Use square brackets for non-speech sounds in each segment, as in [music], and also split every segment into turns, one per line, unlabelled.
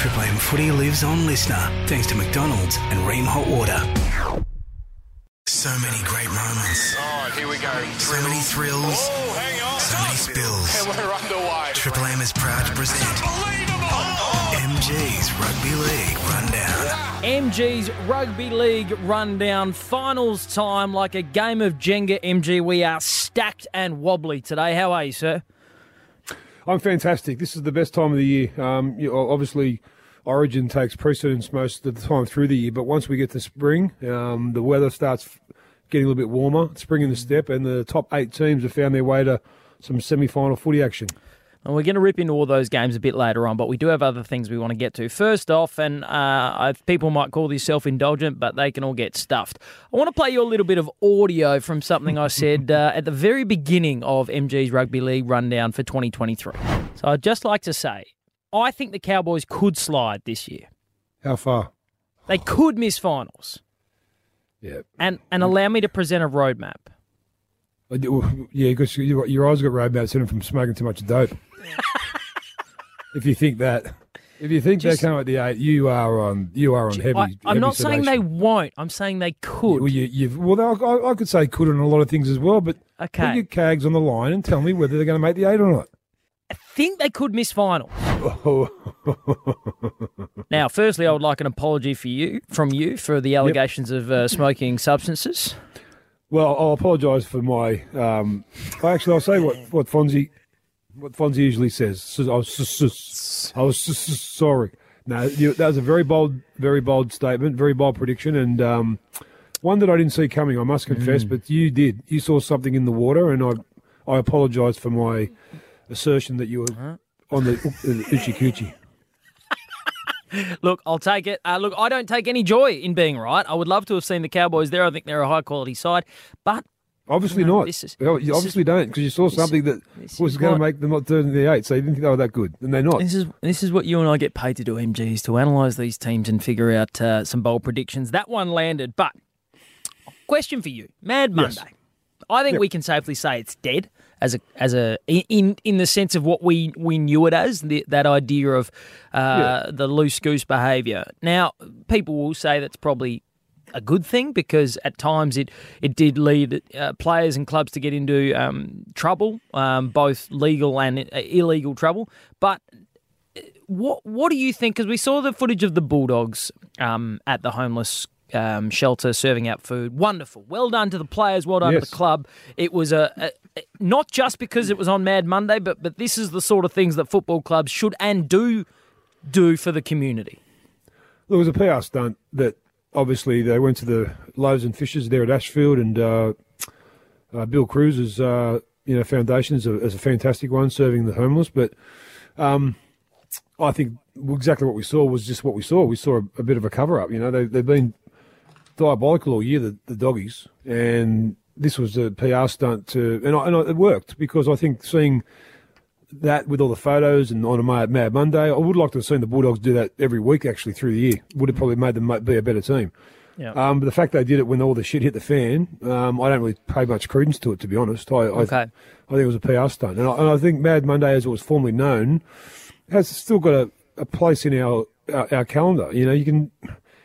Triple M footy lives on listener thanks to McDonald's and Rheem Hot Water. So many great moments.
All right, here we go.
So many thrills.
Oh, hang on.
So many spills.
And [laughs] we're underway.
Triple M is proud to present
Unbelievable.
MG's Rugby League Rundown.
MG's Rugby League rundown. Finals time, like a game of Jenga. MG, we are stacked and wobbly today. How are you, sir?
I'm fantastic. This is the best time of the year. Um, you, obviously, Origin takes precedence most of the time through the year, but once we get to spring, um, the weather starts getting a little bit warmer. Spring in the step, and the top eight teams have found their way to some semi-final footy action.
And we're going to rip into all those games a bit later on, but we do have other things we want to get to. First off, and uh, people might call this self indulgent, but they can all get stuffed. I want to play you a little bit of audio from something I said [laughs] uh, at the very beginning of MG's Rugby League rundown for 2023. So I'd just like to say, I think the Cowboys could slide this year.
How far?
They could miss finals.
Yeah.
And, and allow me to present a roadmap.
Yeah, because your your eyes got roadmaps in them from smoking too much dope. [laughs] if you think that, if you think
Just-
they come at the eight, you are on you are on heavy.
I, I'm
heavy
not saying they won't. I'm saying they could.
Well, you, you've, well, I, I could say could on a lot of things as well, but
Okay.
put your cags on the line and tell me whether they're going to make the eight or not.
I think they could miss final. [laughs] Now, firstly, I would like an apology for you from you for the allegations of uh, smoking substances.
Well, I'll apologise for my. Um, actually, I'll say what what Fonzie, what Fonzie usually says. I was, s- s- I was s- s- sorry. No, that was a very bold, very bold statement, very bold prediction, and um, one that I didn't see coming. I must confess, but you did. You saw something in the water, and I, I apologise for my assertion that you were on the, the Uchi Coochie. [laughs]
Look, I'll take it. Uh, look, I don't take any joy in being right. I would love to have seen the Cowboys there. I think they're a high quality side, but
Obviously
No,
not.
this is-
you
this
obviously
is-
don't because you saw something that was going to make them not turn the eight. So you didn't think they were that good, and they're not.
this is this is what you and I get paid to do, MGs, to analyse these teams and figure out uh, some bold predictions. That one landed, but question for you, Mad
Yes.
Monday. I think
Yep.
we can safely say it's dead as a as a in in the sense of what we we knew it as the, that idea of uh, the loose goose behaviour. Now, people will say that's probably a good thing because at times it it did lead uh, players and clubs to get into um, trouble, um, both legal and illegal trouble. But uh, what what do you think? Because we saw the footage of the Bulldogs um, at the homeless um, shelter serving out food. Wonderful. Well done to the players. Well done to the club. It was a, a not just because it was on Mad Monday, but but this is the sort of things that football clubs should and do do for the community.
There was a PR stunt that obviously they went to the Loaves and Fishes there at Ashfield, and uh, uh, Bill Cruz's uh, you know foundation is a, is a fantastic one, serving the homeless. But um, I think exactly what we saw was just what we saw. We saw a, a bit of a cover up. You know, they, they've been diabolical all year, the, the doggies, and this was a PR stunt to, and, I, and I, it worked because I think seeing that with all the photos and on a Mad, Monday. I would like to have seen the Bulldogs do that every week actually through the year. Would have probably made them be a better team.
Yeah.
Um, but the fact they did it when all the shit hit the fan, um, I don't really pay much credence to it, to be honest. I, I,
Okay.
I think it was a PR stunt. And I, and I think Mad Monday, as it was formerly known, has still got a, a place in our, our our calendar. You know, you can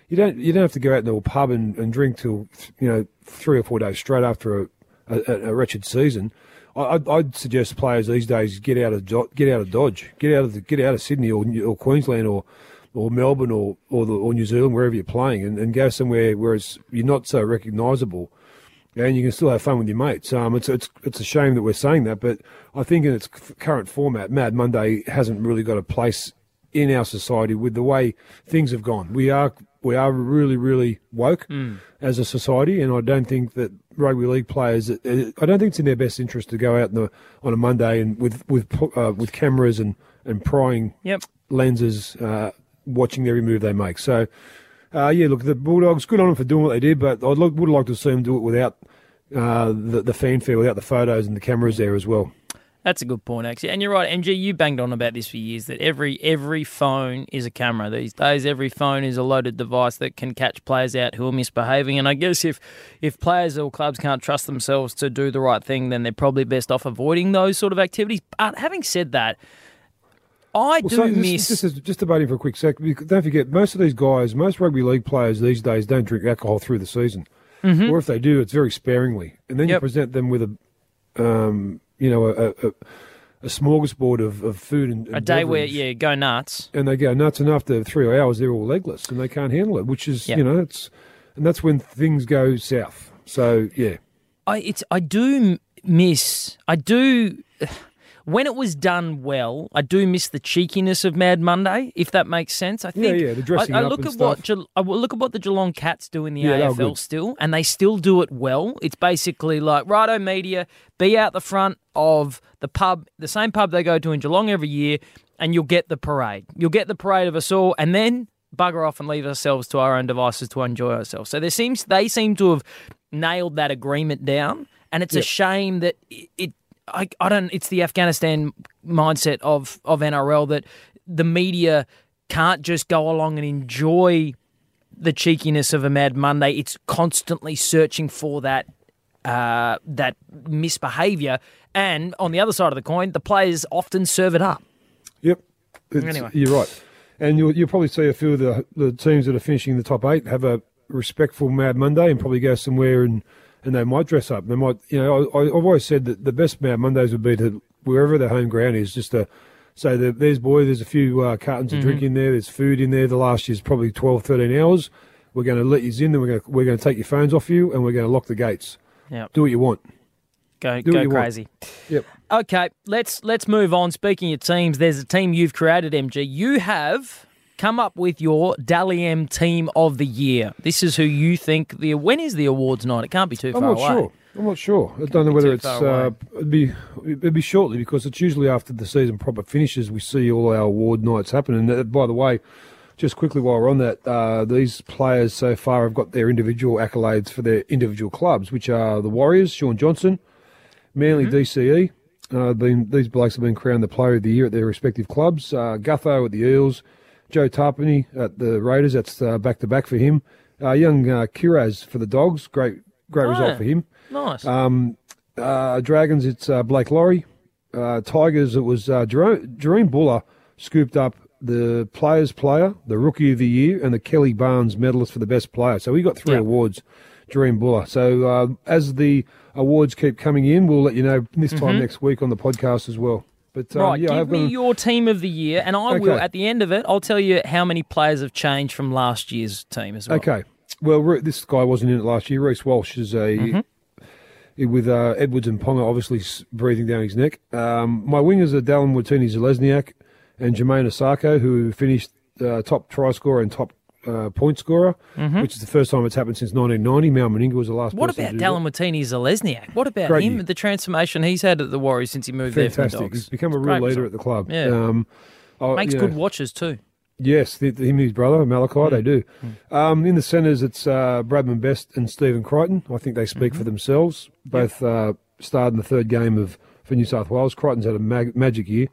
you don't you don't have to go out into a pub and, and drink till you know three or four days straight after a, a, a wretched season. I, I'd, I'd suggest players these days get out of get out of Dodge, get out of the, get out of Sydney or, or Queensland or or Melbourne or or, the, or New Zealand wherever you're playing and, and go somewhere where it's, you're not so recognisable and you can still have fun with your mates. Um, it's it's it's a shame that we're saying that, but I think in its current format, Mad Monday hasn't really got a place in our society with the way things have gone. We are we are really really woke as a society, and I don't think that rugby league players. uh, I don't think it's in their best interest to go out in the, on a Monday and with with uh, with cameras and and prying
Yep.
lenses, uh, watching every move they make. So, uh, yeah, look, the Bulldogs, good on them for doing what they did, but I would would like to see them do it without uh, the, the fanfare, without the photos and the cameras there as well.
That's a good point, actually. And you're right, MG. You banged on about this for years that every every phone is a camera these days. Every phone is a loaded device that can catch players out who are misbehaving. And I guess if if players or clubs can't trust themselves to do the right thing, then they're probably best off avoiding those sort of activities. But having said that, I do
so
miss.
Just, just, just debating for a quick sec. Don't forget, most of these guys, most rugby league players these days don't drink alcohol through the season, or if they do, it's very sparingly. And then you
Mm-hmm.
Present them with a, um, you know, a, a, a smorgasbord of, of food and, and
a day where
beverage.
you go nuts.
and they go nuts and after three hours they're all legless and they can't handle it, which is
Yeah.
you know it's and that's when things go south. So yeah,
I it's I do miss I do when it was done well. I do miss the cheekiness of Mad Monday, if that makes sense. I think
yeah, yeah, the dressing
I, I
up
look
and
at what. Ge- I look at what the Geelong Cats do in the
Yeah,
AFL still, and they still do it well. It's basically like righto media, be out the front of the pub, the same pub they go to in Geelong every year, and you'll get the parade. You'll get the parade of us all, and then bugger off and leave ourselves to our own devices to enjoy ourselves. So there seems they seem to have nailed that agreement down, and it's a shame that it. it I, I don't. It's the Afghanistan mindset of of NRL that the media can't just go along and enjoy the cheekiness of a Mad Monday. It's constantly searching for that uh, that misbehaviour, and on the other side of the coin, the players often serve it up.
yep. It's-
Anyway.
you're right, and you'll you'll probably see a few of the the teams that are finishing in the top eight have a respectful Mad Monday and probably go somewhere and and they might dress up. They might, you know, I, I've always said that the best Mad Mondays would be to wherever their home ground is, just to say that there's boy, there's a few uh, cartons of drink in there, there's food in there. The last year's probably 12, 13 hours. We're going to let you in, then we're going to we're going to take your phones off you, and we're going to lock the gates.
Yeah,
Do what you want.
go
Do
go
want.
crazy.
Yep.
Okay, let's let's move on. Speaking of teams, there's a team you've created, MG. You have come up with your Dally M Team of the Year. This is who you think the when is the awards night? It can't be too
I'm
far
not
away.
sure. I'm not sure. I don't know whether it's uh, it'd be it'd be shortly because it's usually after the season proper finishes we see all our award nights happen. And uh, by the way, just quickly while we're on that, uh, these players so far have got their individual accolades for their individual clubs, which are the Warriors, Shaun Johnson, Manly
Mm-hmm.
DCE. Uh, been these blokes have been crowned the Player of the Year at their respective clubs. Uh, Gutho at the Eels, Joe Tapine at the Raiders. That's back to back for him. Uh, young uh, Kiraz for the Dogs. Great, great
Oh,
result for him.
Nice.
Uh, Dragons, it's uh, Blake Lawrie. Uh, Tigers, it was uh, Jerome, Jahream Bula scooped up the Players Player, the Rookie of the Year, and the Kelly Barnes Medalist for the Best Player. So he got three
Yeah.
awards, Jahream Bula. So uh, as the awards keep coming in, we'll let you know this time next week on the podcast as well. But um,
right,
yeah,
give
I've
me your team of the year, and I will at the end of it. I'll tell you how many players have changed from last year's team as well.
Okay. Well, this guy wasn't in it last year. Reece Walsh is a
Mm-hmm.
with uh, Edwards and Ponga obviously breathing down his neck. Um, my wingers are Dallin Watene-Zelezniak and Jamayne Isaako, who finished uh, top try scorer and top uh, point scorer, which is the first time it's happened since 1990. Mal Meninga was the last.
Mm-hmm. What about
to do
Dallin Watene-Zelezniak? What about
Great
him?
year.
The transformation he's had at the Warriors since he moved
that.
there from the
Fantastic.
Dogs.
He's become a
Great
real leader
result.
at the club.
Yeah.
Um, oh,
Makes
you
good watches too.
Yes, the, the, him and his brother Malakai,
Mm.
they do. Um, in the centres, it's uh, Bradman Best and Stephen Crichton. I think they speak
Mm-hmm.
for themselves. Both uh, starred in the third game of for New South Wales. Crichton's had a mag- magic year.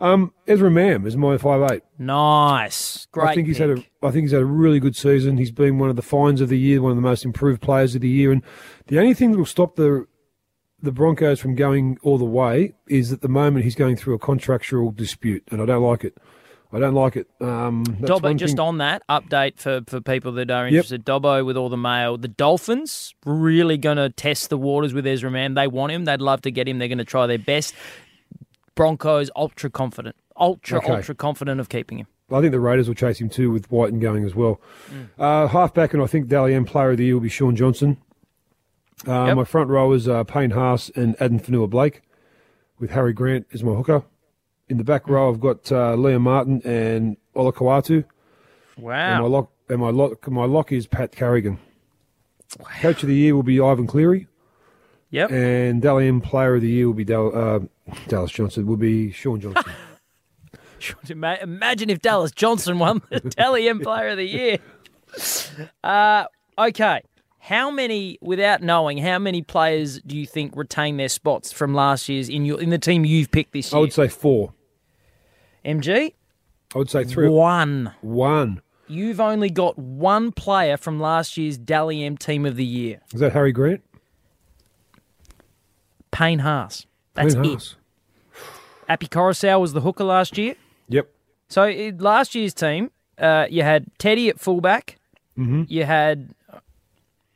Um, Ezra Mam is my five eight.
Nice, great.
I think he's had a I think he's had a really good season. He's been one of the finds of the year, one of the most improved players of the year. And the only thing that will stop the the Broncos from going all the way is at the moment he's going through a contractual dispute, and I don't like it. I don't like it. Um,
Dobbo, just
thing-
on that update for, for people that are interested. Dobbo with all the mail. The Dolphins really going to test the waters with Ezra Mam. They want him. They'd love to get him. They're going to try their best. Broncos ultra confident, ultra
Okay.
ultra confident of keeping him.
I think the Raiders will chase him too with Wighton going as well.
Mm.
Uh, halfback, and I think Dally M player of the year will be Shaun Johnson. Uh,
Yep.
My front rowers are Payne Haas and Addin Fonua-Blake, with Harry Grant as my hooker. In the
Mm.
back row, I've got uh, Liam Martin and Olakau'atu. And my
Wow.
lock, and my lock, my lock is Pat Carrigan. Coach of the year will be Ivan Cleary,
Yep.
and Dally M player of the year will be Dal, uh, Dallas Johnson. Will be Shaun Johnson. [laughs]
Imagine if Dallas Johnson won the [laughs] M Player of the Year. Uh, okay. How many, without knowing, how many players do you think retain their spots from last year's in your in the team you've picked this year?
I would say four.
MG,
I would say three.
one.
One.
You've only got one player from last year's Dally M Team of the Year,
Is that Harry Grant?
Payne Haas. That's it. Api Koroisau was the hooker last year.
Yep.
So last year's team, uh, you had Teddy at fullback. Mm-hmm. You had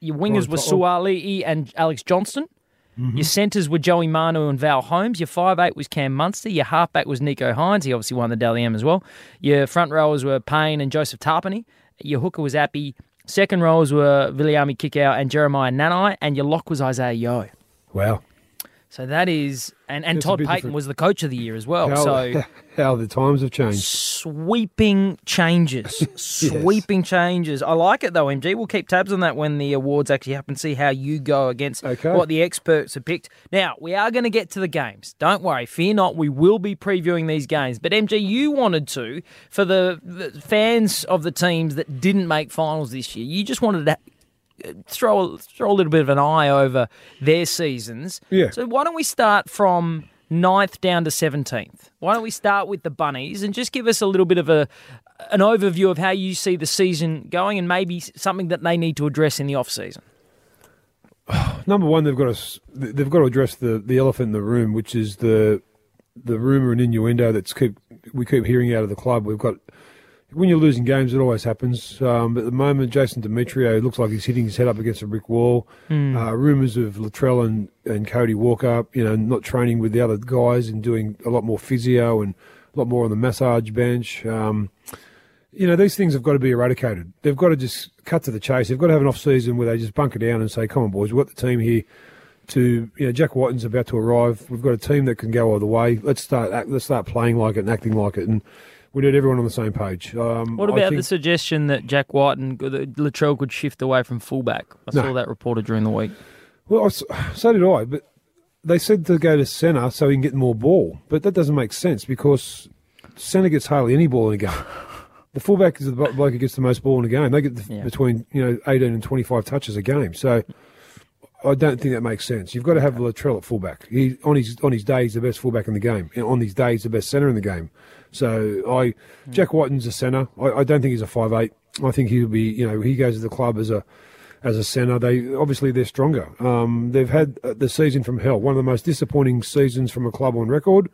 your wingers were Suali'i and Alex Johnston. Your centres were Joey Manu and Val Holmes. Your five eight was Cam Munster. Your halfback was Nicho Hynes. He obviously won the Dally M as well. Your front rowers were Payne and Joseph Tapine. Your hooker was Api. Second rowers were Viliami Kikau and Jeremiah Nanai. And your lock was Isaah Yeo.
Wow.
So that is, and, and
That's
Todd Payten
different.
was the coach of the year as well.
How,
so [laughs]
how the times have changed.
sweeping changes, [laughs] sweeping changes. I like it though, MG. We'll keep tabs on that when the awards actually happen. See how you go against
Okay.
what the experts have picked. Now we are going to get to the games. Don't worry, fear not. We will be previewing these games. But MG, you wanted to for the, the fans of the teams that didn't make finals this year. You just wanted to throw throw a little bit of an eye over their seasons.
Yeah.
So why don't we start from 9th down to seventeenth? Why don't we start with the bunnies and just give us a little bit of a an overview of how you see the season going and maybe something that they need to address in the off season. [sighs]
Number one, they've got to they've got to address the, the elephant in the room, which is the the rumor and innuendo that's keep we keep hearing out of the club. We've got when you're losing games, it always happens. Um, but at the moment, Jason Demetriou looks like he's hitting his head up against a brick wall. Uh, rumors of Latrell and, and Cody Walker, you know, not training with the other guys and doing a lot more physio and a lot more on the massage bench. Um, you know, these things have got to be eradicated. They've got to just cut to the chase. They've got to have an off season where they just bunker down and say, "Come on, boys, we've got the team here." To you know, Jack Wighton's about to arrive. We've got a team that can go all the way. Let's start. act- Let's start playing like it and acting like it, and we need everyone on the same page. Um,
What about
think-
the suggestion that Jack Wighton and Latrell could shift away from fullback? I
No.
saw that reported during the week.
Well, I so did I, but they said to go to centre so he can get more ball, but that doesn't make sense because centre gets hardly any ball in a game. [laughs] The fullback is the bloke who gets the most ball in a game. They get the,
Yeah.
between you know eighteen and twenty five touches a game. So I don't think that makes sense. You've got to have Latrell at fullback. He on his on his day he's the best fullback in the game. On his day he's the best centre in the game. So I Jack Wighton's a centre. I, I don't think he's a five eight. I think he'll be you know he goes to the club as a as a centre. They obviously they're stronger. Um, they've had uh, the season from hell, one of the most disappointing seasons from a club on record.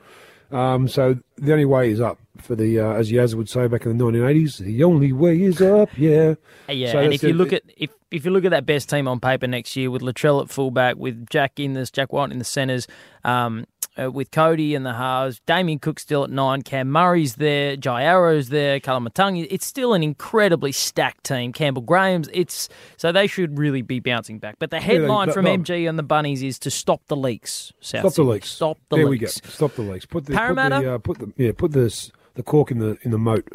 Um, so the only way is up for the, uh, as Yaz would say back in the 1980s, the only way is up. Yeah,
Yeah,
So
and if you
it.
look at if if you look at that best team on paper next year with Latrell at fullback, with Jack in this, Jack Wighton in the centres, um, uh, with Cody and the halves, Damien Cook still at nine, Cam Murray's there, Jai Arrow's there, Koloamatangi. It's still an incredibly stacked team. Campbell Graham's. It's so they should really be bouncing back. But the headline
they-
from
no.
MG and the Bunnies is to stop the leaks. South
stop the leaks.
Stop the
there
leaks.
we go. Stop the leaks. Put the
Parramatta?
Put the, uh, put the yeah. Put the s- the cork in the in the moat.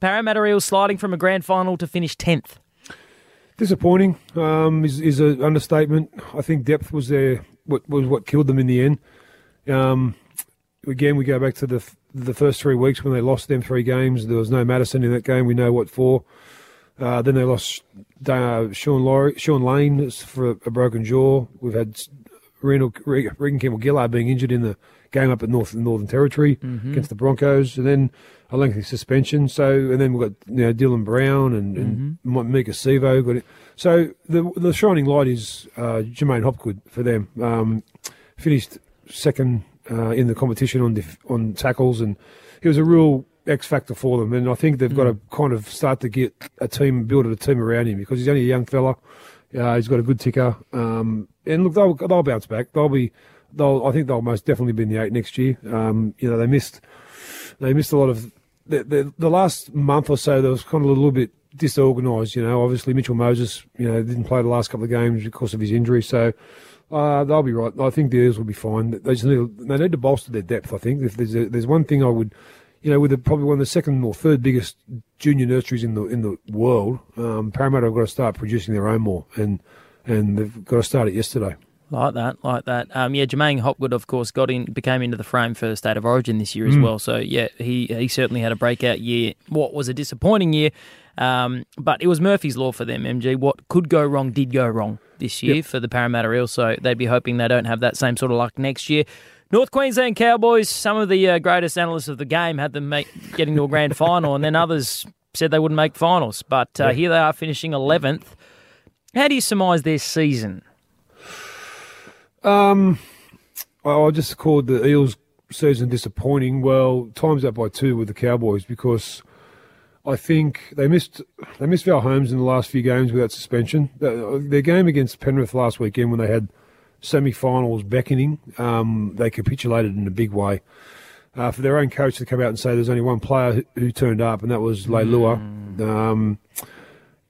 Parramatta Eels sliding from a grand final to finish tenth.
Disappointing um, is is an understatement. I think depth was there. What was what killed them in the end. Um, again, we go back to the the first three weeks when they lost them three games. There was no Madison in that game. We know what for. Uh, then they lost uh, Sean Laurie, Shaun Lane for a broken jaw. We've had Regan, Reagan Campbell-Gillard being injured in the game up at North Northern Territory against the Broncos, and then a lengthy suspension. So, and then we've got you know Dylan Brown and, and Maika Sivo. Got it. So the the shining light is uh, J'maine Hopgood for them. Um, finished second uh, in the competition on def- on tackles, and he was a real X factor for them. And I think they've got to kind of start to get a team, build a team around him because he's only a young fella. Uh, he's got a good ticker, um, and look, they'll they'll bounce back. They'll be, they'll I think they'll most definitely be in the eight next year. Um, you know, they missed they missed a lot of the, the the last month or so. There was kind of a little bit disorganised. You know, obviously Mitchell Moses, you know, didn't play the last couple of games because of his injury. So uh, they'll be right. I think the Eels will be fine. They just need they need to bolster their depth. I think if there's a, there's one thing I would, you know, with the, probably one of the second or third biggest junior nurseries in the in the world, um, Parramatta have got to start producing their own more, and and they've got to start it yesterday.
Like that, like that. Um, yeah, J'maine Hopgood, of course, got in, became into the frame for State of Origin this year as
Mm.
well. So yeah, he he certainly had a breakout year. What was a disappointing year, um, but it was Murphy's law for them. MG, what could go wrong did go wrong this year
Yep.
for the Parramatta Eels. So they'd be hoping they don't have that same sort of luck next year. North Queensland Cowboys. Some of the uh, greatest analysts of the game had them make, getting to a grand final, and then others said they wouldn't make finals. But uh,
Yeah.
here they are finishing eleventh. How do you surmise their season?
Um, I just called the Eels season disappointing. Well, times that by two with the Cowboys because I think they missed they missed Val Holmes in the last few games without suspension. Their game against Penrith last weekend when they had semi-finals beckoning, um, they capitulated in a big way. Uh, for their own coach to come out and say there's only one player who, turned up, and that was Leilua. Um,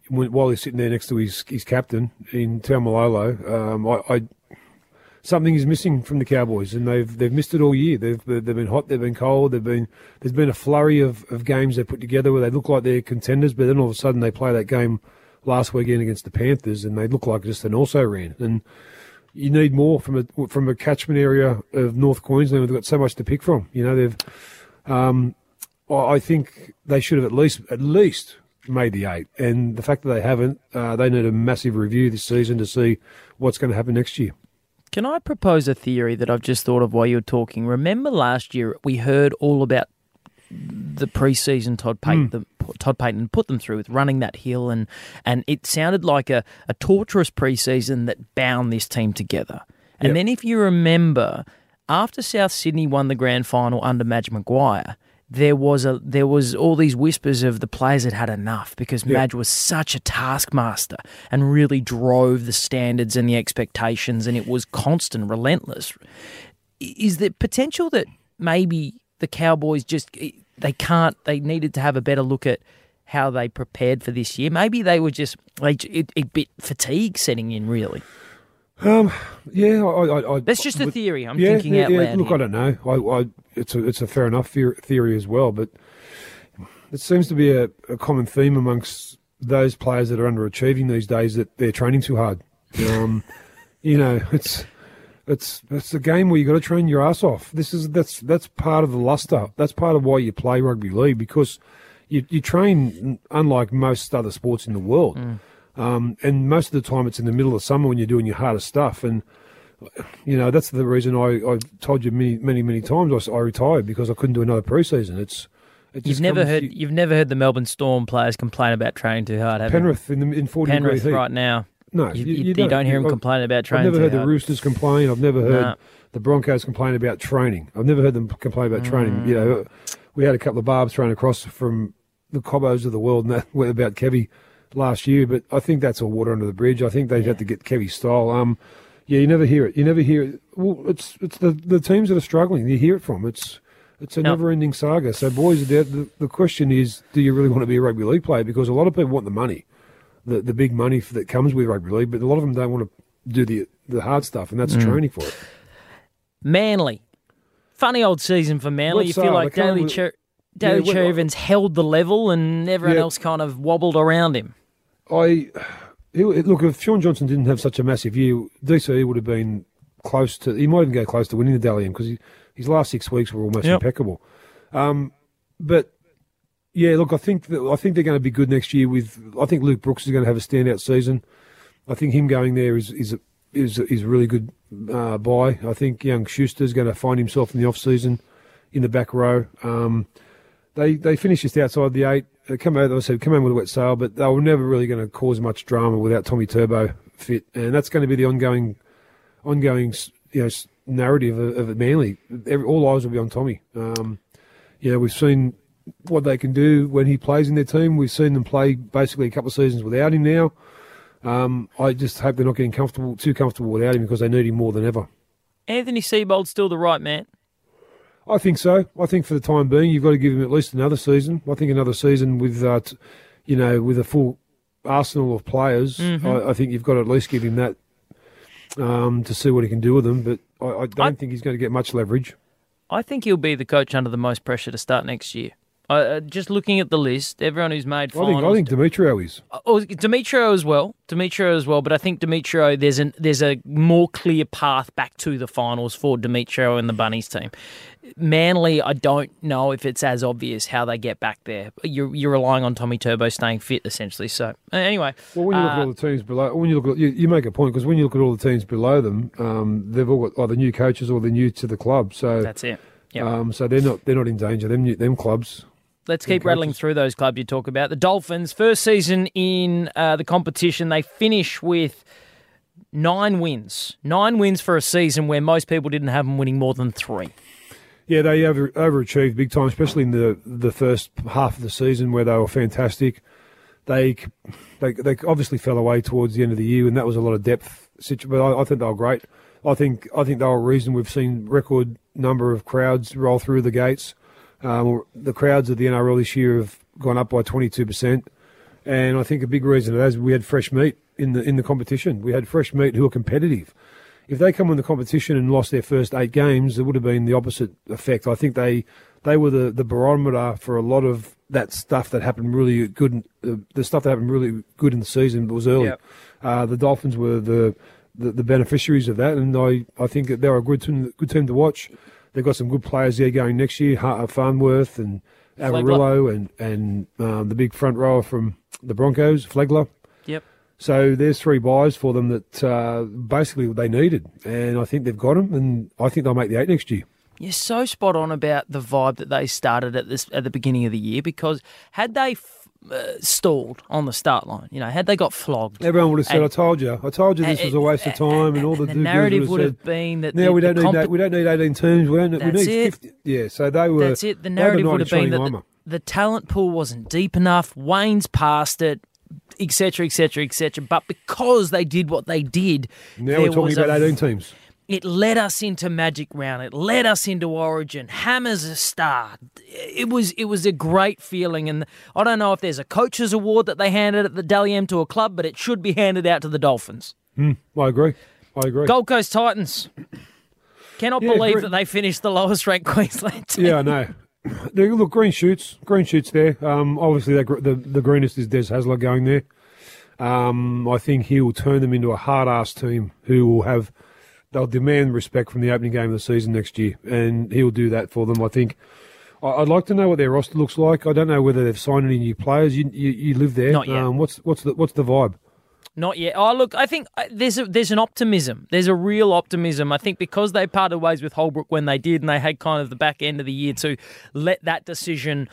when, while he's sitting there next to his, his captain in Taumalolo, um, I, I something is missing from the Cowboys, and they've they've missed it all year. They've they've been hot, they've been cold, they've been there's been a flurry of, of games they put together where they look like they're contenders, but then all of a sudden they play that game last weekend against the Panthers, and they look like just an also ran. And you need more from a from a catchment area of North Queensland. They've got so much to pick from. You know, they've. Um, I think they should have at least at least made the eight, and the fact that they haven't, uh, they need a massive review this season to see what's going to happen next year.
Can I propose a theory that I've just thought of while you were talking? Remember last year we heard all about the preseason Todd hmm. Payten, the, Todd Payten put them through with running that hill, and and it sounded like a, a torturous preseason that bound this team together. And
Yep.
then if you remember, after South Sydney won the grand final under Madge Maguire, there was a there was all these whispers of the players had had enough because Madge was such a taskmaster and really drove the standards and the expectations, and it was constant, relentless. Is there potential that maybe the Cowboys just they can't they needed to have a better look at how they prepared for this year? Maybe they were just like it, a bit fatigue setting in. Really,
Um, yeah, I, I, I,
that's just a theory. I'm
yeah,
thinking
yeah,
out
yeah.
loud.
Look,
here.
I don't know. I, I, it's a it's a fair enough theory as well, but it seems to be a, a common theme amongst those players that are underachieving these days that they're training too hard. Um, [laughs] you know, it's it's it's a game where you got to train your ass off. This is that's that's part of the luster. That's part of why you play rugby league because you you train unlike most other sports in the world. Um, and most of the time, it's in the middle of summer when you're doing your hardest stuff. And you know that's the reason I, I told you many many many times I retired because I couldn't do another preseason. It's
You've never heard
you-
you've never heard the Melbourne Storm players complain about training too hard, have
Penrith in the in forty?
Penrith
degree heat.
right now.
No,
you,
you-
you-
you
you
don't.
don't hear them complaining about training.
I've
never
heard the. Roosters complain. I've never heard
No.
the Broncos complain about training. I've never heard them complain about training. You know, we had a couple of barbs thrown across from the cobos of the world and that [laughs] about Kevy last year, but I think that's all water under the bridge. I think they'd have to get Kevy's style. Um, yeah, you never hear it. You never hear it. Well, it's it's the the teams that are struggling. You hear it from. It's it's a
Now-
never-ending saga. So, boys, the, the question is, do you really want to be a rugby league player? Because a lot of people want the money the the big money that comes with rugby league, but a lot of them don't want to do the the hard stuff, and that's
Mm.
training for it.
Manly. Funny old season for Manly. You feel like
I can't
Cher- Daly held the level and everyone
Yeah.
else kind of wobbled around him.
I look if Shaun Johnson didn't have such a massive year, DCE would have been close to. He might even go close to winning the Dally M because his last six weeks were almost
Yep.
impeccable. Um, but yeah, look, I think that, I think they're going to be good next year. With I think Luke Brooks is going to have a standout season. I think him going there is is a, is a, is a really good uh, buy. I think young Schuster is going to find himself in the off season in the back row. Um, they they finished just outside the eight. They come out, I said, come in with a wet sail, but they were never really going to cause much drama without Tommy Turbo fit, and that's going to be the ongoing, ongoing, you know, narrative of, of Manly. Every, all eyes will be on Tommy. Um, you know, we've seen what they can do when he plays in their team. We've seen them play basically a couple of seasons without him now. Um, I just hope they're not getting comfortable, too comfortable without him because they need him more than ever.
Anthony Seibold's still the right man.
I think so. I think for the time being, you've got to give him at least another season. I think another season with, uh, t- you know, with a full arsenal of players. I, I think you've got to at least give him that um, to see what he can do with them. But I, I don't
I-
think he's going to get much leverage.
I think he'll be the coach under the most pressure to start next year. Uh, Uh, just looking at the list, everyone who's made
I
finals.
think I think Demetriou is.
Oh, Demetriou as well. Demetriou as well, but I think Demetriou there's an there's a more clear path back to the finals for Demetriou and the Bunnies team. Manly, I don't know if it's as obvious how they get back there. You're you're relying on Tommy Turbo staying fit essentially. So anyway,
Well, when you look
uh,
at all the teams below, when you look at you, you make a point because when you look at all the teams below them, um, they've all got either new coaches or they're new to the club. So
that's it. Yeah.
um, so they're not they're not in danger. Them them clubs.
Let's keep rattling through those clubs you talk about. The Dolphins, first season in uh, the competition, they finish with nine wins. Nine wins for a season where most people didn't have them winning more than three.
Yeah, they over, overachieved big time, especially in the the first half of the season where they were fantastic. They they they obviously fell away towards the end of the year, and that was a lot of depth. situ- But I, I think they were great. I think I think they were a reason we've seen record number of crowds roll through the gates. Um, the crowds of the NRL this year have gone up by twenty two percent, and I think a big reason of that is we had fresh meat in the in the competition. We had fresh meat who are competitive if they come in the competition and lost their first eight games, it would have been the opposite effect. I think they they were the, the barometer for a lot of that stuff that happened really good. Uh, the stuff that happened really good in the season was early.
Yep.
Uh, the Dolphins were the, the the beneficiaries of that, and I, I think that they're a good team, good team to watch. They've got some good players there going next year. Har- Farnworth and Avarillo and and um, the big front rower from the Broncos, Flegler. So there's three buys for them that uh, basically they needed, and I think they've got them, and I think they'll make the eight next year.
You're so spot on about the vibe that they started at this at the beginning of the year because had they f- uh, stalled on the start line, you know, had they got flogged,
Everyone would have said,
And-
"I told you, I told you this was a waste of time," and all the,
the narrative would
have
have
said,
been that
Now
the-
we don't need that. We don't need 18 teams. We don't. we need 50. Yeah. So they were.
That's it. The narrative would have been that the, the talent pool wasn't deep enough. Wayne's passed it, etc., etc., etc. But because they did what they did,
Now we're talking about
a
18 teams.
it led us into Magic Round. It led us into Origin. Hammer's a star. It was it was a great feeling, and I don't know if there's a coaches award that they handed at the Dally M to a club, but it should be handed out to the Dolphins. Hmm.
I agree. I agree.
Gold Coast Titans. Cannot
Yeah,
believe
great.
that they finished the lowest ranked [laughs] Queensland team.
Yeah, I know. [coughs] Look, green shoots, green shoots there. Um, obviously, that, the the greenest is Des Hasler going there. Um, I think he will turn them into a hard ass team who will have they'll demand respect from the opening game of the season next year, and he'll do that for them. I think. I'd like to know what their roster looks like. I don't know whether they've signed any new players. You you, you live there.
Not yet.
Um, what's what's the what's the vibe?
Not yet. Oh, look, I think uh, there's a, there's an optimism. There's a real optimism. I think because they parted ways with Holbrook when they did, and they had kind of the back end of the year to let that decision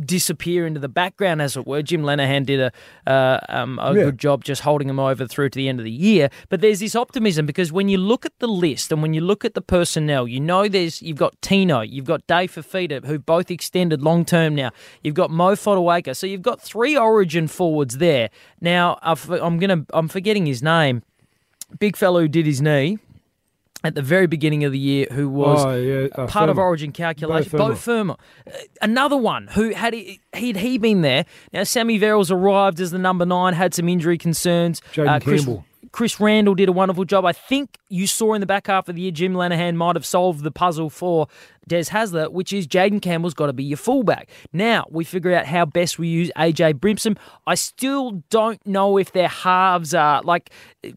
disappear into the background, as it were. Jim Lenihan did a uh, um, a
Yeah.
good job just holding them over through to the end of the year. But there's this optimism because when you look at the list and when you look at the personnel, you know there's you've got Tino, you've got Dave Fifita, who both extended long term now. You've got Mo Fotuaika, so you've got three Origin forwards there. Now I'm gonna I'm forgetting his name. Big fellow who did his knee at the very beginning of the year, who was
Oh, yeah, uh,
part of Origin calculation. Beau Fermor, Uh, another one who had he he'd he been there. Now Sammy Verrills arrived as the number nine, had some injury concerns. Uh,
Jaden
Chris,
Campbell.
Chris Randall did a wonderful job. I think you saw in the back half of the year, Jim Lenihan might have solved the puzzle for Des Hasler, which is Jaden Campbell's got to be your fullback. Now we figure out how best we use AJ Brimson. I still don't know if their halves are like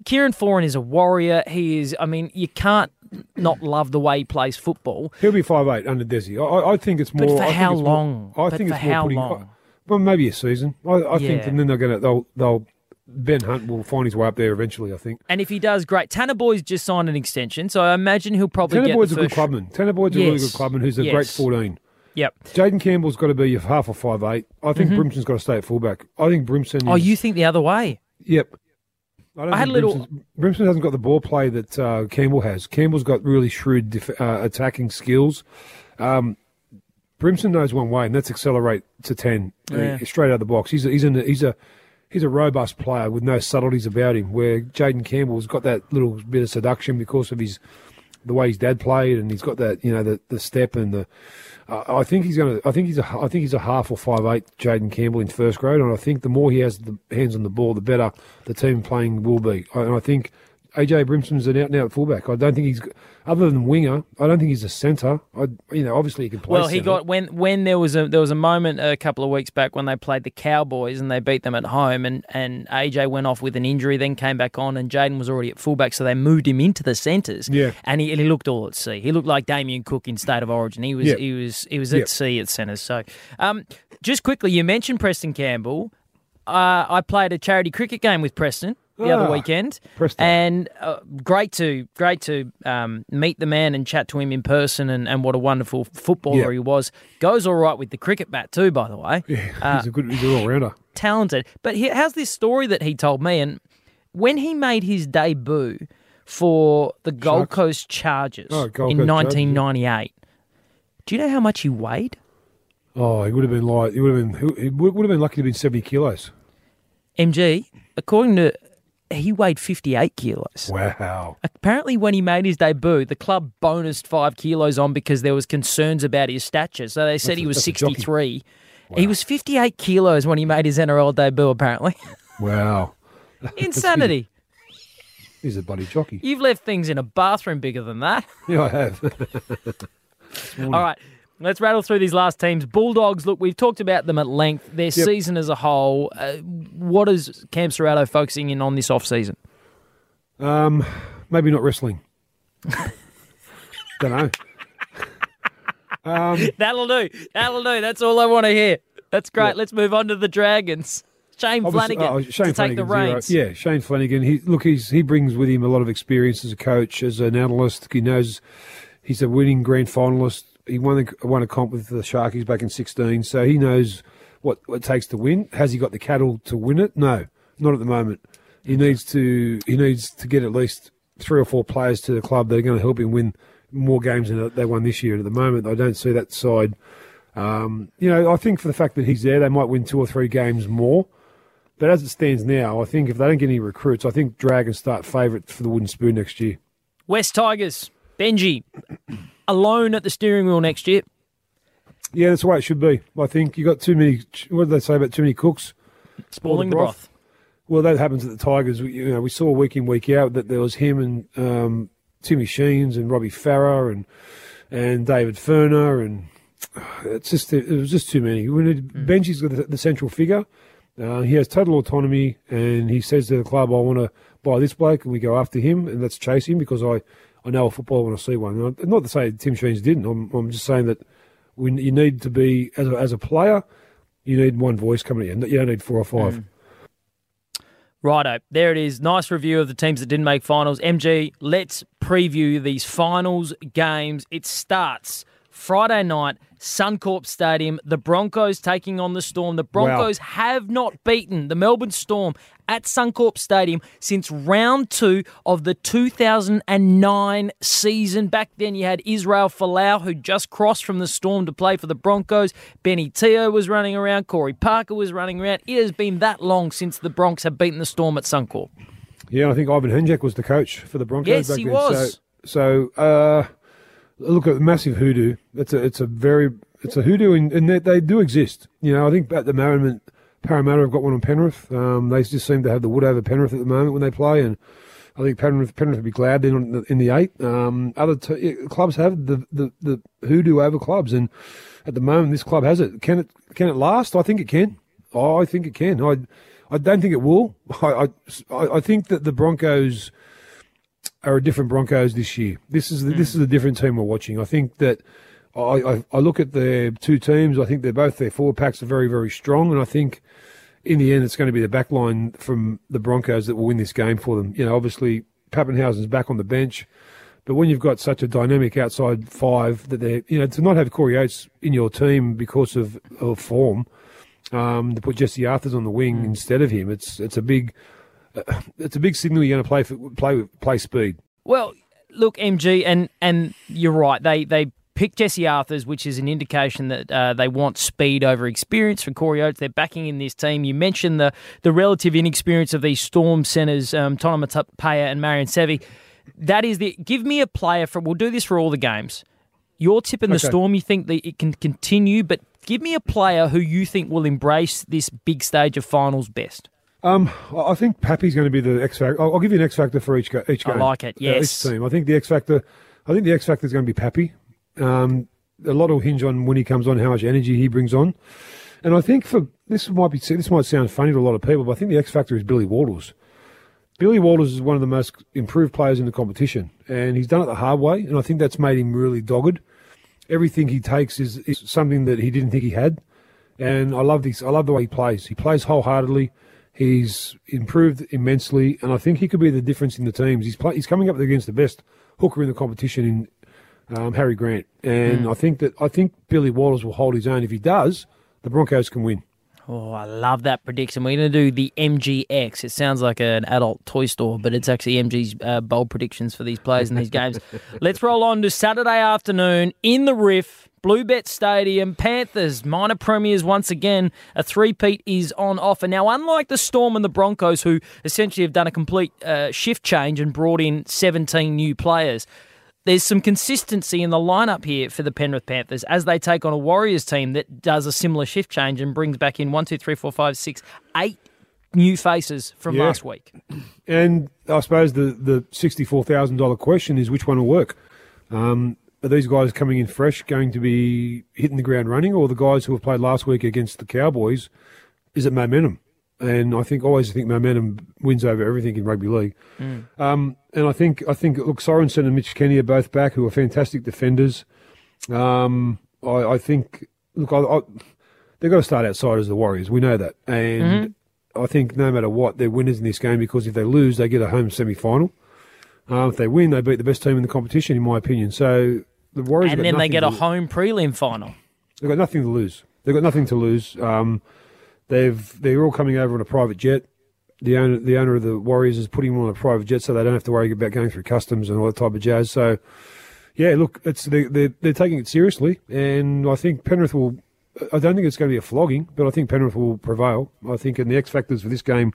Kieran Foran is a warrior. He is. I mean, you can't not love the way he plays football.
He'll be five eight under Desi. I, I- think it's more.
But for
I think
how
it's more-
long?
I
But
think
for
it's more
how
putting,
long?
Well, maybe a season. I, I think, and then they're gonna they'll they'll Ben Hunt will find his way up there eventually. I think.
And if he does, great. Tanner Boyd's just signed an extension, so I imagine he'll probably
Tanner
get
Boyd's a good clubman. Tanner Boyd's a really good clubman who's a
Yes.
great fourteen.
Yep.
Jaden Campbell's got to be half or five eight. I think Brimson's got to stay at fullback. I think Brimson.
Mm-hmm. Oh, you think the other way?
Yep. I, don't
I had a little-
Brimson's- Brimson hasn't got the ball play that uh, Campbell has. Campbell's got really shrewd def- uh, attacking skills. Um, Brimson knows one way, and that's accelerate to ten uh,
Yeah.
straight out of the box. He's a, he's a, he's a he's a robust player with no subtleties about him. Where Jaden Campbell's got that little bit of seduction because of his the way his dad played, and he's got that you know the the step and the. I think he's going to. I think he's a. I think he's a half or five eight. Jaden Campbell in first grade, and I think the more he has the hands on the ball, the better the team playing will be. And I think AJ Brimson's an out and out fullback. I don't think he's other than winger. I don't think he's a centre. I you know obviously he can play.
Well, he
centre.
got when when there was a there was a moment a couple of weeks back when they played the Cowboys and they beat them at home and and AJ went off with an injury, then came back on and Jaden was already at fullback, so they moved him into the centres.
Yeah.
and he, and he looked all at sea. He looked like Damien Cook in State of Origin. He was
Yeah.
he was he was at
Yeah.
sea at centres. So, um, just quickly, you mentioned Preston Campbell. Uh, I played a charity cricket game with Preston the other
Ah,
weekend, and uh, great to great to um, meet the man and chat to him in person, and, and what a wonderful footballer
Yeah.
he was. Goes all right with the cricket bat too, by the way.
Yeah, [laughs] he's a good. He's an all rounder.
Talented, but he, how's this story that he told me? And when he made his debut for the Gold
Sharks?
Coast Chargers
Oh, Gold
in
Coast Chargers, yeah.
1998. Do you know how much he weighed?
Oh, he would have been like he would have been he would would have been lucky to have been seventy kilos.
MG, according to he weighed 58 kilos.
Wow.
Apparently, when he made his debut, the club bonused five kilos on because there was concerns about his stature. So they said
That's
he was [laughs]
that's a jockey.
63. He was 58 kilos when he made his NRL debut. Apparently, [laughs]
Wow. [laughs]
insanity.
He's a bloody jockey.
You've left things in a bathroom bigger than that.
Yeah, I have.
All right. Let's rattle through these last teams. Bulldogs, look, we've talked about them at length. Their season as a whole. Uh, what is Cam Ciraldo focusing in on this off season?
um, maybe not wrestling. Don't know. [laughs]
That'll do. That'll do. That's all I want to hear. That's great.
Yeah.
Let's move on to the Dragons. Shane Flanagan
oh, Shane
to take the reins.
zero. Yeah, Shane Flanagan. He look, he's he brings with him a lot of experience as a coach, as an analyst. He knows he's a winning grand finalist. He won a, won a comp with the Sharkies back in sixteen, so he knows what, what it takes to win. Has he got the cattle to win it? No, not at the moment. He needs to he needs to get at least three or four players to the club that are going to help him win more games than they won this year. At the moment, I don't see that side. Um, you know, I think for the fact that he's there, they might win two or three games more. But as it stands now, I think if they don't get any recruits, I think Dragons start favourite for the Wooden Spoon next year.
West Tigers. Benji, alone at the steering wheel next year.
Yeah, that's the way it should be. I think you got too many. What did they say about too many cooks?
Spoiling the
broth.
broth.
Well, that happens at the Tigers. We, you know, we saw week in week out that there was him and um, Timmy Sheens and Robbie Farah and and David Furner and [sighs] it's just it was just too many. We need, Benji's got the, the central figure. Uh, he has total autonomy, and he says to the club, "I want to buy this bloke," and we go after him, and let's chase him because I, I know a footballer when I see one. Not to say Tim Sheens didn't. I'm, I'm just saying that we, you need to be as a, as a player, you need one voice coming in. You don't need four or five. Mm.
Righto, there it is. Nice review of the teams that didn't make finals. MG, let's preview these finals games. It starts Friday night, Suncorp Stadium. The Broncos taking on the Storm. The Broncos have not beaten the Melbourne Storm at Suncorp Stadium since round two of the 2009 season. Back then, you had Israel Folau, who just crossed from the Storm to play for the Broncos. Benny Teo was running around. Corey Parker was running around. It has been that long since the Bronx have beaten the Storm at Suncorp.
Yeah, I think Ivan Henjak was the coach for the Broncos.
Yes,
back
he
then.
was.
So, so uh, look at the massive hoodoo. It's a, it's a very, it's a hoodoo, and, and they, they do exist. You know, I think at the moment, Parramatta have got one on Penrith. Um, they just seem to have the wood over Penrith at the moment when they play, and I think Penrith, Penrith would be glad in the, in the eight. Um, other t- clubs have the, the, the hoodoo over clubs, and at the moment, this club has it. Can it can it last? I think it can. I think it can. I I don't think it will. [laughs] I I, I think that the Broncos are a different Broncos this year. This is the, this is a different team we're watching. I think that I, I I look at the two teams. I think they're both their forward packs are very very strong, and I think in the end it's going to be the back line from the Broncos that will win this game for them. You know, obviously Papenhuyzen's back on the bench. But when you've got such a dynamic outside five that they, you know, to not have Corey Oates in your team because of, of form, um, to put Jesse Arthurs on the wing instead of him, it's it's a big, it's a big signal you're going to play for, play play speed.
Well, look, MG, and and you're right. They they picked Jesse Arthurs, which is an indication that uh, they want speed over experience for Corey Oates. They're backing in this team. You mentioned the the relative inexperience of these Storm centres, um, Matapaya and Marion Seve. That is the give me a player from. We'll do this for all the games. You're tipping the
Okay.
Storm. You think that it can continue, but give me a player who you think will embrace this big stage of finals best.
Um, I think Pappy's going to be the X factor. I'll I'll give you an X factor for each go, each
I like it,
uh,
yes.
each team. I think the X factor. I think the X factor is going to be Pappy. Um, a lot will hinge on when he comes on, how much energy he brings on, and I think for this might be this might sound funny to a lot of people, but I think the X factor is Billy Walters. Billy Walters is one of the most improved players in the competition, and he's done it the hard way, and I think that's made him really dogged. Everything he takes is, is something that he didn't think he had, and I love this. I love the way he plays. He plays wholeheartedly. He's improved immensely, and I think he could be the difference in the teams. He's play, he's coming up against the best hooker in the competition in um, Harry Grant, and I think that I think Billy Walters will hold his own. If he does, the Broncos can win.
Oh, I love that prediction. We're going to do the MGX. It sounds like an adult toy store, but it's actually MG's uh, bold predictions for these players in these games. [laughs] Let's roll on to Saturday afternoon in the Riff, Bluebet Stadium. Panthers, minor premiers once again. A three-peat is on offer. Now, unlike the Storm and the Broncos, who essentially have done a complete uh, shift change and brought in 17 new players, there's some consistency in the lineup here for the Penrith Panthers as they take on a Warriors team that does a similar shift change and brings back in one, two, three, four, five, six, eight new faces from
Yeah.
last week.
And I suppose the, the $64,000 question is which one will work? Um, are these guys coming in fresh going to be hitting the ground running, or the guys who have played last week against the Cowboys? Is it momentum? And I think always think momentum wins over everything in rugby league. Um, and I think I think look Sorensen and Mitch Kenny are both back, who are fantastic defenders. Um, I, I think look, I, I, they've got to start outside as the Warriors. We know that, and I think no matter what, they're winners in this game because if they lose, they get a home semi final. Uh, if they win, they beat the best team in the competition, in my opinion. So the Warriors,
And then they get a home prelim final.
They've got nothing to lose. They've got nothing to lose. Um, they've they're all coming over on a private jet. The owner the owner of the Warriors is putting them on a private jet, so they don't have to worry about going through customs and all that type of jazz. So, yeah, look, it's they they're, they're taking it seriously, and I think Penrith will. I don't think it's going to be a flogging, but I think Penrith will prevail. I think in the X factors for this game,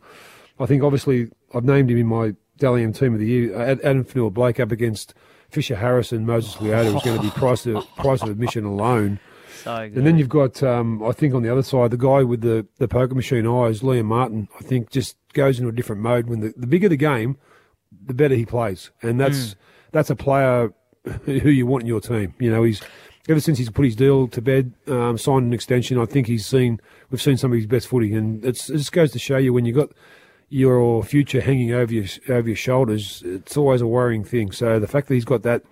I think obviously I've named him in my Dally M team of the year. Addin Fonua-Blake up against Fisher Harris and Moses Leota is going to be price of, price of admission alone.
So good.
And then you've got, um, I think, on the other side, the guy with the, the poker machine eyes, Liam Martin. I think just goes into a different mode. When the, the bigger the game, the better he plays, and that's that's a player [laughs] who you want in your team. You know, he's ever since he's put his deal to bed, um, signed an extension. I think he's seen we've seen some of his best footy, and it's, it just goes to show you when you've got your future hanging over your over your shoulders, it's always a worrying thing. So the fact that he's got that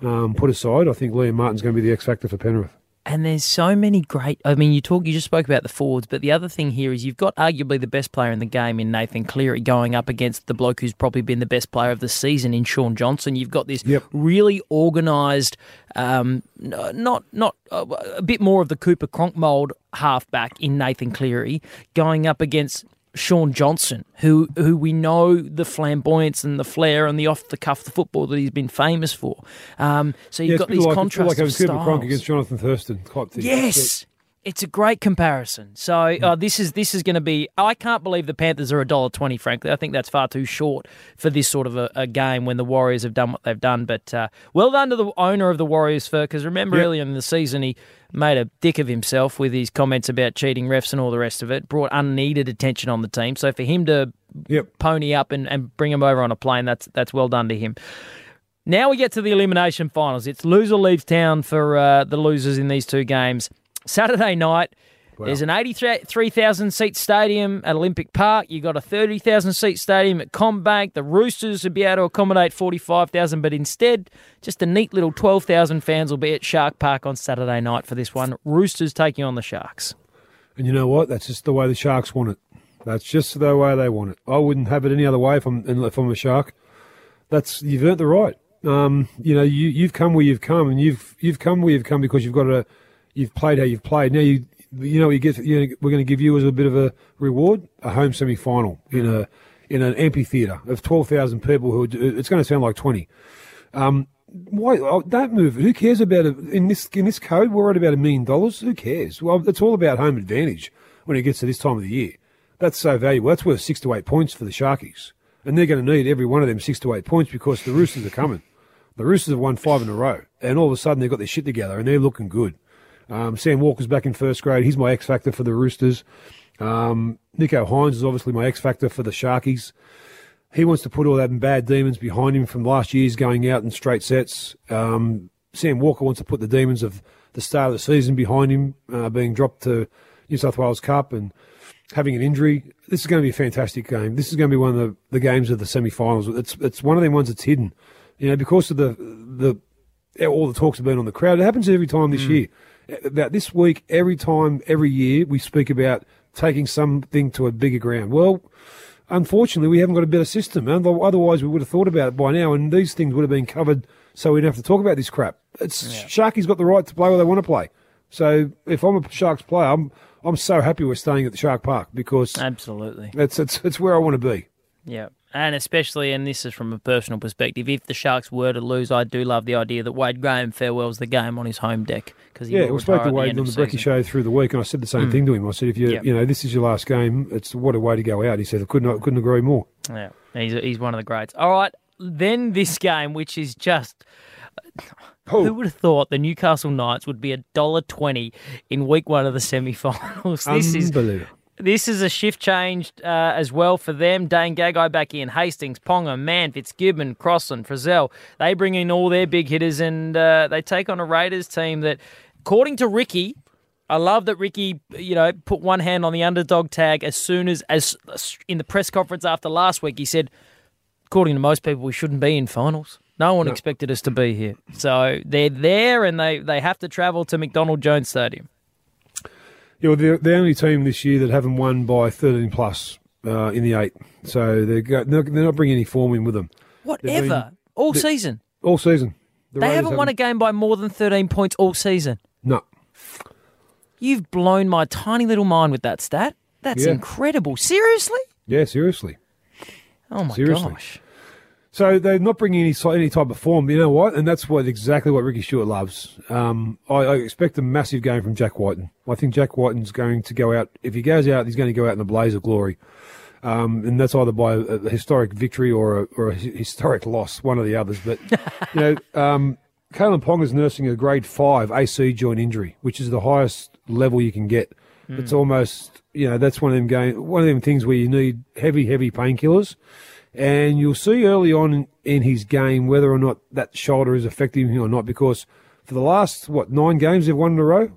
um, put aside, I think Liam Martin's going to be the X factor for Penrith.
And there's so many great. I mean, you talk. You just spoke about the forwards, but the other thing here is you've got arguably the best player in the game in Nathan Cleary going up against the bloke who's probably been the best player of the season in Shaun Johnson. You've got this
Yep.
really organised, um, not not uh, a bit more of the Cooper Cronk mold halfback in Nathan Cleary going up against. Shaun Johnson, who who we know the flamboyance and the flair and the off the cuff the football that he's been famous for. Um, so you've
Yeah,
got these
like,
contrasts
Like having
of
Cooper Cronk against Jonathan Thurston type thing.
Yes. It's a great comparison. So uh, this is this is going to be. I can't believe the Panthers are a dollar twenty. Frankly, I think that's far too short for this sort of a, a game when the Warriors have done what they've done. But uh, well done to the owner of the Warriors for because remember
Yep.
earlier in the season he made a dick of himself with his comments about cheating refs and all the rest of it. Brought unneeded attention on the team. So for him to
Yep.
pony up and, and bring him over on a plane, that's that's well done to him. Now we get to the elimination finals. It's loser leaves town for uh, the losers in these two games. Saturday night, there's an 83,000 seat stadium at Olympic Park. You've got a 30,000 seat stadium at CommBank. The Roosters would be able to accommodate 45,000, but instead, just a neat little 12,000 fans will be at Shark Park on Saturday night for this one. Roosters taking on the Sharks.
And you know what? That's just the way the Sharks want it. That's just the way they want it. I wouldn't have it any other way if I'm, if I'm a Shark. That's you've earned the right. Um, you know, you you've come where you've come, and you've you've come where you've come because you've got a you've played how you've played. Now you you know you get. You know, we're going to give you as a bit of a reward a home semi final in a in an amphitheatre of twelve thousand people. Who are- it's going to sound like twenty. Um, why oh, don't move? Who cares about it in this in this code? We're at about a million dollars. Who cares? Well, it's all about home advantage when it gets to this time of the year. That's so valuable. That's worth six to eight points for the Sharkies, and they're going to need every one of them six to eight points because the Roosters are coming. The Roosters have won five in a row, and all of a sudden they've got their shit together and they're looking good. Um, Sam Walker's back in first grade. He's my X factor for the Roosters. Um, Nicho Hynes is obviously my X factor for the Sharkies. He wants to put all that bad demons behind him from last year's going out in straight sets. Um, Sam Walker wants to put the demons of the start of the season behind him, uh, being dropped to New South Wales Cup and having an injury. This is going to be a fantastic game. This is going to be one of the, the games of the semi-finals. It's it's one of them ones that's hidden, you know, because of the the all the talks have been on the crowd. It happens every time this year. About this week, every time, every year, we speak about taking something to a bigger ground. Well, unfortunately, we haven't got a better system. And Otherwise, we would have thought about it by now, and these things would have been covered, so we don't have to talk about this crap. It's Sharky's got the right to play where they want to play. So if I'm a Sharks player, I'm, I'm so happy we're staying at the Shark Park because
Absolutely.
it's it's it's where I want to be.
Yeah. And especially, and this is from a personal perspective, if the Sharks were to lose, I do love the idea that Wade Graham farewells the game on his home deck because
Yeah, we spoke to Wade on the Brecky show through the week, and I said the same mm. thing to him. I said, if you
Yep.
you know this is your last game, it's what a way to go out. He said, I couldn't couldn't agree more.
Yeah, he's he's one of the greats. All right, then this game, which is just.
Oh.
Who would have thought the Newcastle Knights would be a dollar twenty in week one of the semi-finals? [laughs] This is
Unbelievable.
This is a shift change uh, as well for them. Dane Gagai back in, Hastings, Ponga, Mann, Fitzgibbon, Crossland, Frizzell. They bring in all their big hitters and uh, they take on a Raiders team that, according to Ricky, I love that Ricky, you know, put one hand on the underdog tag as soon as, as in the press conference after last week. He said, according to most people, we shouldn't be in finals. No one expected us to be here. So they're there and they, they have to travel to McDonald Jones Stadium.
Yeah, well, they're the only team this year that haven't won by 13 plus uh, in the eight. So they're, go, they're not bringing any form in with them
Whatever.
been-
all season.
all season. The
They
Raiders
haven't won a game by more than 13 points all season.
No.
You've blown my tiny little mind with that stat. That's
Yeah.
incredible. Seriously?
Yeah, seriously.
Oh my
Seriously.
gosh.
So they're not bringing any any type of form. You know what? And that's what exactly what Ricky Stuart loves. Um, I, I expect a massive game from Jack Wighton. I think Jack Wighton's going to go out. If he goes out, he's going to go out in a blaze of glory. Um, and that's either by a, a historic victory or a, or a [laughs] historic loss, one of the others. But you know, [laughs] um, Kalyn Pong is nursing a grade five AC joint injury, which is the highest level you can get. It's almost you know that's one of them game, one of them things where you need heavy, heavy painkillers. And you'll see early on in, his game whether or not that shoulder is affecting him or not, because for the last what nine games they've won in a row,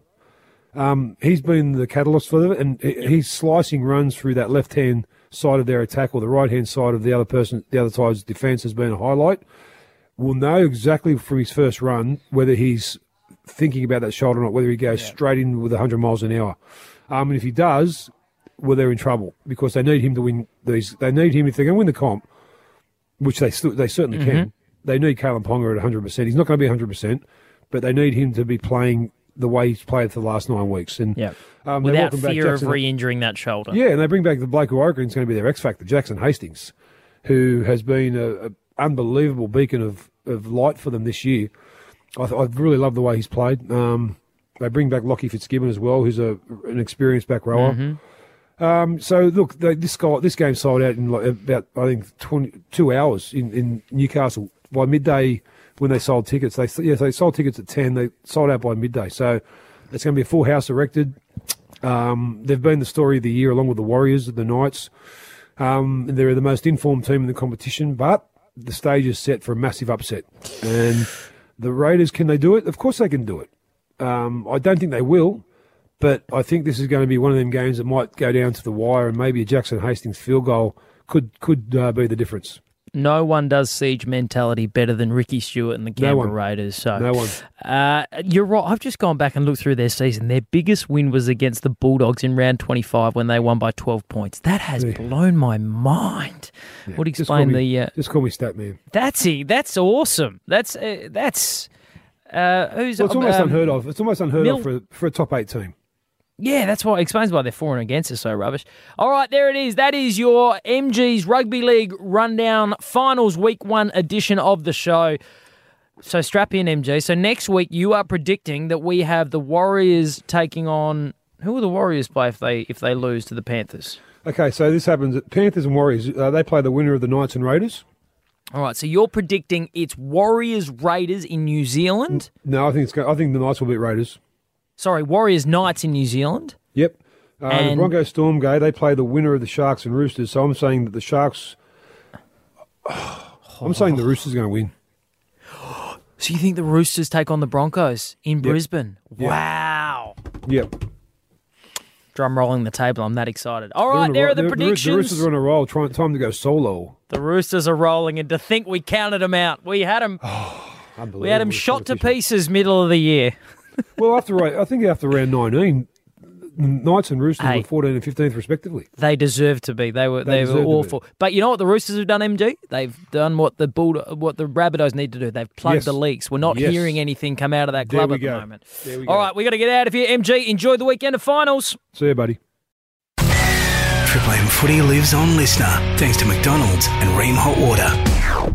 um, he's been the catalyst for them, and he's slicing runs through that left hand side of their attack or the right hand side of the other person, the other side's defence has been a highlight. We'll know exactly from his first run whether he's thinking about that shoulder or not, whether he goes straight in with 100 miles an hour. Um, and if he does, well, they're in trouble because they need him to win these. They need him if they're going to win the comp, which they they certainly can. They need Kalyn Ponga at 100. percent He's not going to be 100, percent but they need him to be playing the way he's played for the last nine weeks. And
Yeah.
um,
Without fear of re-injuring that shoulder.
yeah, and they bring back the bloke who I reckon is going to be their X factor, Jackson Hastings, who has been a, a unbelievable beacon of, of light for them this year. I, th- I really love the way he's played. Um, they bring back Lockie Fitzgibbon as well, who's a an experienced back rower. Um, so look, this guy, this game sold out in like about I think 20, two hours in, in Newcastle by midday when they sold tickets. They yes, they sold tickets at ten. They sold out by midday. So it's going to be a full house erected. Um, they've been the story of the year along with the Warriors, the Knights. Um, they're the most informed team in the competition, but the stage is set for a massive upset. And the Raiders, can they do it? Of course they can do it. Um, I don't think they will, but I think this is going to be one of them games that might go down to the wire, and maybe a Jackson Hastings field goal could could uh, be the difference.
No one does siege mentality better than Ricky Stuart and the Canberra
one.
Raiders. So
No one.
Uh, you're right. I've just gone back and looked through their season. Their biggest win was against the Bulldogs in round 25 when they won by 12 points. That has
Yeah.
blown my mind. Would
Just call
explain
me,
the. Uh,
just call me stat man.
that's it. That's awesome. That's uh, that's. Uh, who's
Well, it's almost
um,
unheard of. It's almost unheard
Mil-
of for for a top eight team.
Yeah, that's why explains why they're for and against are so rubbish. All right, there it is. That is your MG's Rugby League rundown finals week one edition of the show. So strap in, MG. So next week you are predicting that we have the Warriors taking on who will the Warriors play if they if they lose to the Panthers?
Okay, so this happens. at Panthers and Warriors. Uh, they play the winner of the Knights and Raiders.
All right, so you're predicting it's Warriors Raiders in New Zealand.
No, I think it's. go- I think the Knights will beat Raiders.
Sorry, Warriors Knights in New Zealand.
Yep. Uh, the
And-
Broncos Storm go. They play the winner of the Sharks and Roosters. So I'm saying that the Sharks. [sighs] I'm saying the Roosters are going to win. [gasps]
So you think the Roosters take on the Broncos in
Yep.
Brisbane?
Yep.
Wow.
Yep.
Drum rolling the table. I'm that excited. All right, there are the
the- The. Roosters are on a roll. Trying time to go solo.
The Roosters are rolling, and to think we counted them out. We had them.
Unbelievable. [sighs]
We had them shot to pieces middle of the year.
Well, after ra- I think after round 19, Knights and Roosters
Hey.
were 14 and 15th respectively.
They deserve to be. They were they,
They
were
deserve to be.
awful. But you know what the Roosters have done, MG? They've done what the Bull what the Rabbitohs need to do. They've plugged
Yes.
the leaks. We're not
Yes.
hearing anything come out of that club
we
at the moment.
There we
All
go.
right, we got to get out of here. MG, enjoy the weekend of finals.
See you, buddy.
Triple M footy lives on listener thanks to McDonald's and Rheem Hot Water.